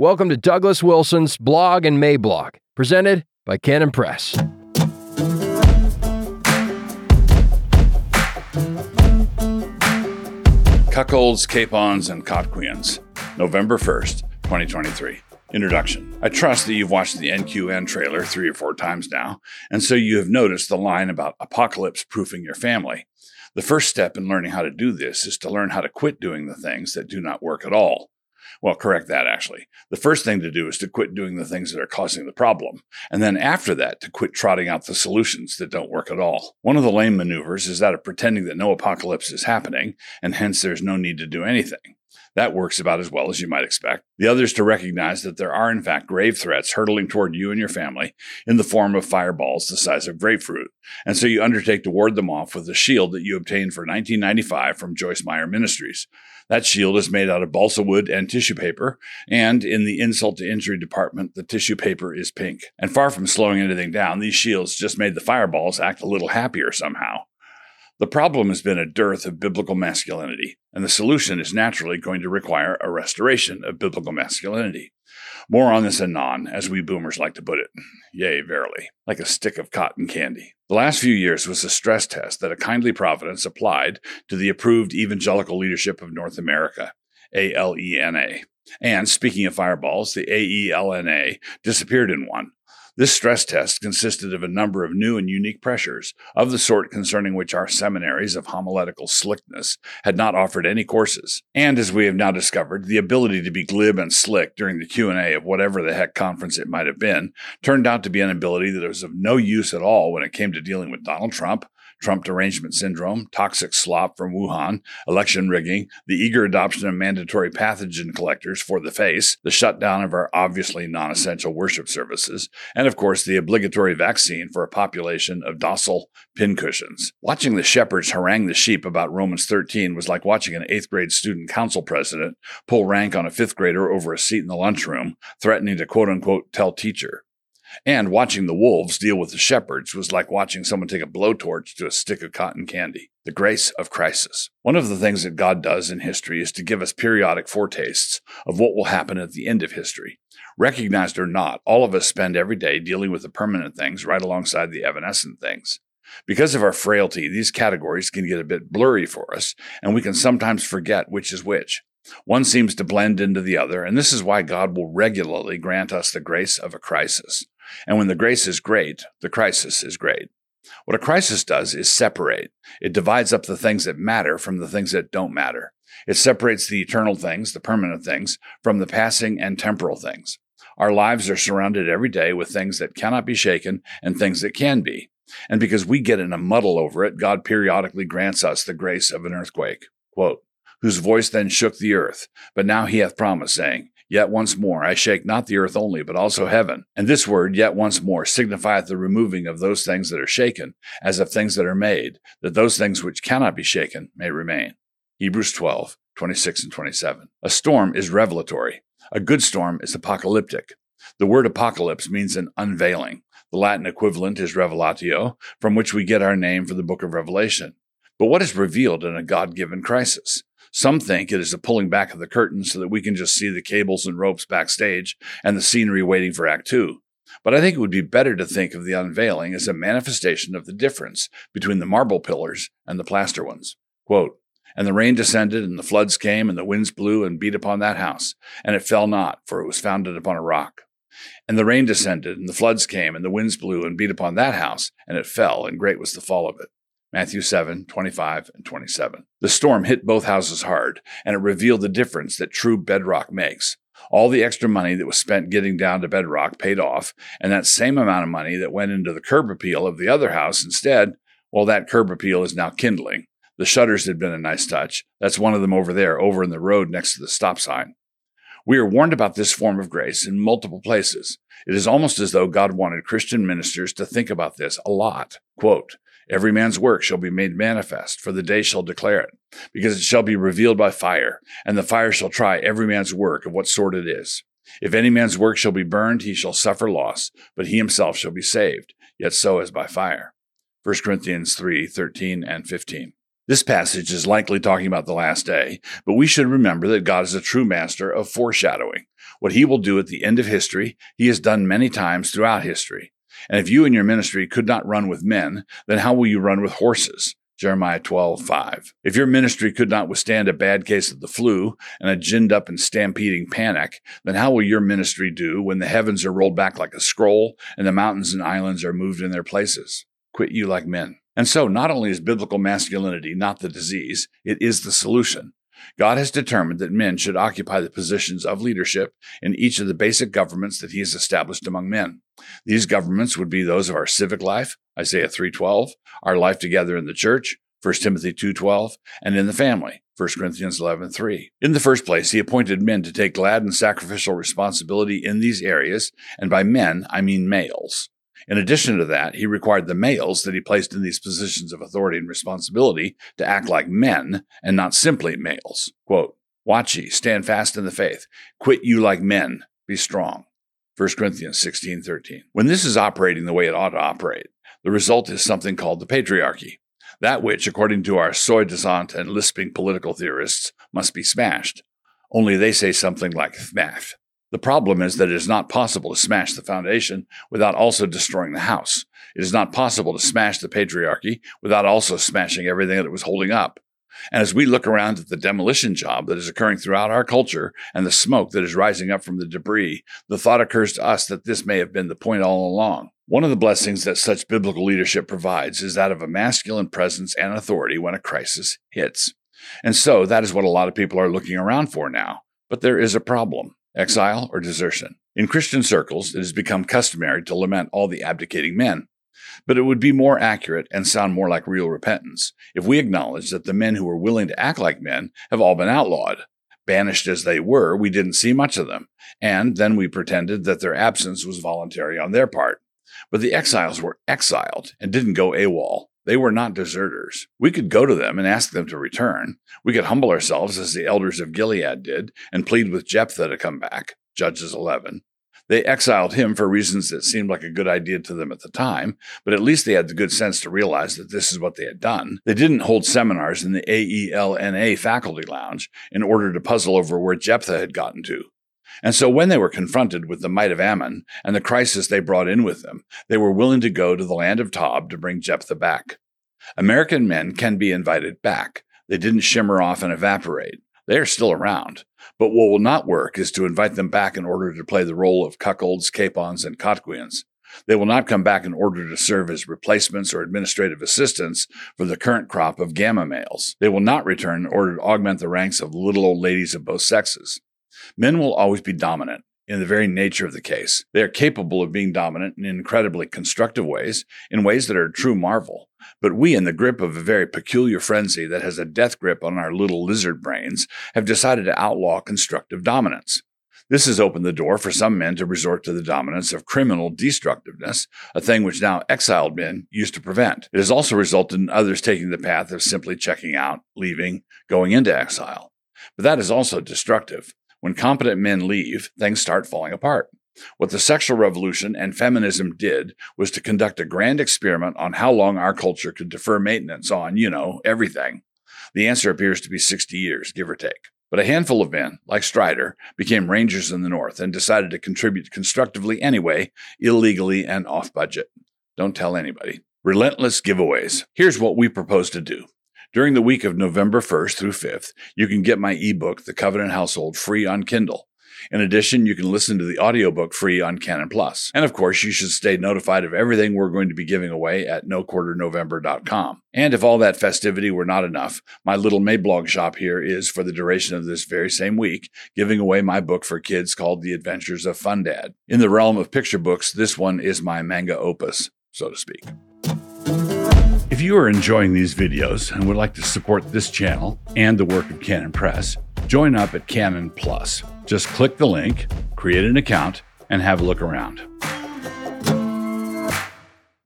Welcome to Douglas Wilson's Blog and Mablog, presented by Canon Press. Cuckolds, Capons, and Cotqueans, November 1st, 2023. Introduction. I trust that you've watched the NQN trailer three or four times now, and so you have noticed the line about apocalypse proofing your family. The first step in learning how to do this is to learn how to quit doing the things that do not work at all. Well, correct that actually. The first thing to do is to quit doing the things that are causing the problem. And then after that, to quit trotting out the solutions that don't work at all. One of the lame maneuvers is that of pretending that no apocalypse is happening, and hence there's no need to do anything. That works about as well as you might expect. The other is to recognize that there are, in fact, grave threats hurtling toward you and your family in the form of fireballs the size of grapefruit. And so you undertake to ward them off with a shield that you obtained for 1995 from Joyce Meyer Ministries. That shield is made out of balsa wood and tissue paper, and in the insult to injury department, the tissue paper is pink. And far from slowing anything down, these shields just made the fireballs act a little happier somehow. The problem has been a dearth of biblical masculinity, and the solution is naturally going to require a restoration of biblical masculinity. More on this anon, as we boomers like to put it. Yea, verily, like a stick of cotton candy. The last few years was a stress test that a kindly providence applied to the approved evangelical leadership of North America, AELNA. And speaking of fireballs, the AELNA disappeared in one, this stress test consisted of a number of new and unique pressures, of the sort concerning which our seminaries of homiletical slickness had not offered any courses. And as we have now discovered, the ability to be glib and slick during the Q&A of whatever the heck conference it might have been turned out to be an ability that was of no use at all when it came to dealing with Donald Trump, Trump derangement syndrome, toxic slop from Wuhan, election rigging, the eager adoption of mandatory pathogen collectors for the face, the shutdown of our obviously non essential worship services, and of course the obligatory vaccine for a population of docile pincushions. Watching the shepherds harangue the sheep about Romans 13 was like watching an eighth grade student council president pull rank on a fifth grader over a seat in the lunchroom, threatening to quote unquote tell teacher. And watching the wolves deal with the shepherds was like watching someone take a blowtorch to a stick of cotton candy. The grace of crisis. One of the things that God does in history is to give us periodic foretastes of what will happen at the end of history. Recognized or not, all of us spend every day dealing with the permanent things right alongside the evanescent things. Because of our frailty, these categories can get a bit blurry for us, and we can sometimes forget which is which. One seems to blend into the other, and this is why God will regularly grant us the grace of a crisis. And when the grace is great, the crisis is great. What a crisis does is separate. It divides up the things that matter from the things that don't matter. It separates the eternal things, the permanent things, from the passing and temporal things. Our lives are surrounded every day with things that cannot be shaken and things that can be. And because we get in a muddle over it, God periodically grants us the grace of an earthquake. Quote, whose voice then shook the earth. But now he hath promised, saying, Yet once more I shake not the earth only, but also heaven. And this word, yet once more, signifieth the removing of those things that are shaken, as of things that are made, that those things which cannot be shaken may remain. Hebrews 12, 26 and 27. A storm is revelatory. A good storm is apocalyptic. The word apocalypse means an unveiling. The Latin equivalent is revelatio, from which we get our name for the book of Revelation. But what is revealed in a God given crisis? Some think it is a pulling back of the curtain so that we can just see the cables and ropes backstage and the scenery waiting for Act Two. But I think it would be better to think of the unveiling as a manifestation of the difference between the marble pillars and the plaster ones. Quote, and the rain descended, and the floods came, and the winds blew and beat upon that house, and it fell not, for it was founded upon a rock. And the rain descended, and the floods came, and the winds blew and beat upon that house, and it fell, and great was the fall of it. Matthew 7, 25 and 27. The storm hit both houses hard, and it revealed the difference that true bedrock makes. All the extra money that was spent getting down to bedrock paid off, and that same amount of money that went into the curb appeal of the other house instead, well, that curb appeal is now kindling. The shutters had been a nice touch. That's one of them over there, over in the road next to the stop sign. We are warned about this form of grace in multiple places. It is almost as though God wanted Christian ministers to think about this a lot. Quote, Every man's work shall be made manifest, for the day shall declare it, because it shall be revealed by fire, and the fire shall try every man's work of what sort it is. If any man's work shall be burned, he shall suffer loss, but he himself shall be saved, yet so as by fire. 1 Corinthians 3 13 and 15. This passage is likely talking about the last day, but we should remember that God is a true master of foreshadowing. What he will do at the end of history, he has done many times throughout history. And if you and your ministry could not run with men, then how will you run with horses? Jeremiah 12, 5. If your ministry could not withstand a bad case of the flu and a ginned up and stampeding panic, then how will your ministry do when the heavens are rolled back like a scroll and the mountains and islands are moved in their places? Quit you like men. And so, not only is biblical masculinity not the disease, it is the solution. God has determined that men should occupy the positions of leadership in each of the basic governments that he has established among men. These governments would be those of our civic life, Isaiah 3:12, our life together in the church, 1 Timothy 2:12, and in the family, 1 Corinthians 11:3. In the first place, he appointed men to take glad and sacrificial responsibility in these areas, and by men I mean males. In addition to that, he required the males that he placed in these positions of authority and responsibility to act like men and not simply males. Quote, Watch ye, stand fast in the faith, quit you like men, be strong. 1 Corinthians 16 13. When this is operating the way it ought to operate, the result is something called the patriarchy. That which, according to our soi disant and lisping political theorists, must be smashed. Only they say something like math. The problem is that it is not possible to smash the foundation without also destroying the house. It is not possible to smash the patriarchy without also smashing everything that it was holding up. And as we look around at the demolition job that is occurring throughout our culture and the smoke that is rising up from the debris, the thought occurs to us that this may have been the point all along. One of the blessings that such biblical leadership provides is that of a masculine presence and authority when a crisis hits. And so that is what a lot of people are looking around for now. But there is a problem exile, or desertion. In Christian circles, it has become customary to lament all the abdicating men. But it would be more accurate and sound more like real repentance if we acknowledge that the men who were willing to act like men have all been outlawed. Banished as they were, we didn't see much of them, and then we pretended that their absence was voluntary on their part. But the exiles were exiled and didn't go AWOL. They were not deserters. We could go to them and ask them to return. We could humble ourselves as the elders of Gilead did and plead with Jephthah to come back. Judges 11. They exiled him for reasons that seemed like a good idea to them at the time, but at least they had the good sense to realize that this is what they had done. They didn't hold seminars in the AELNA faculty lounge in order to puzzle over where Jephthah had gotten to. And so when they were confronted with the might of Ammon and the crisis they brought in with them, they were willing to go to the land of Tob to bring Jephthah back. American men can be invited back. They didn't shimmer off and evaporate. They are still around. But what will not work is to invite them back in order to play the role of cuckolds, capons, and cotqueans. They will not come back in order to serve as replacements or administrative assistants for the current crop of gamma males. They will not return in order to augment the ranks of little old ladies of both sexes. Men will always be dominant in the very nature of the case. They are capable of being dominant in incredibly constructive ways, in ways that are a true marvel. But we, in the grip of a very peculiar frenzy that has a death grip on our little lizard brains, have decided to outlaw constructive dominance. This has opened the door for some men to resort to the dominance of criminal destructiveness, a thing which now exiled men used to prevent. It has also resulted in others taking the path of simply checking out, leaving, going into exile. But that is also destructive. When competent men leave, things start falling apart. What the sexual revolution and feminism did was to conduct a grand experiment on how long our culture could defer maintenance on, you know, everything. The answer appears to be 60 years, give or take. But a handful of men, like Strider, became rangers in the North and decided to contribute constructively anyway, illegally and off budget. Don't tell anybody. Relentless giveaways. Here's what we propose to do. During the week of November 1st through 5th, you can get my ebook, The Covenant Household, free on Kindle. In addition, you can listen to the audiobook free on Canon Plus. And of course, you should stay notified of everything we're going to be giving away at noquarternovember.com. And if all that festivity were not enough, my little Mablog shop here is, for the duration of this very same week, giving away my book for kids called The Adventures of Fun Dad. In the realm of picture books, this one is my manga opus, so to speak. If you are enjoying these videos and would like to support this channel and the work of Canon Press, join up at Canon Plus. Just click the link, create an account, and have a look around.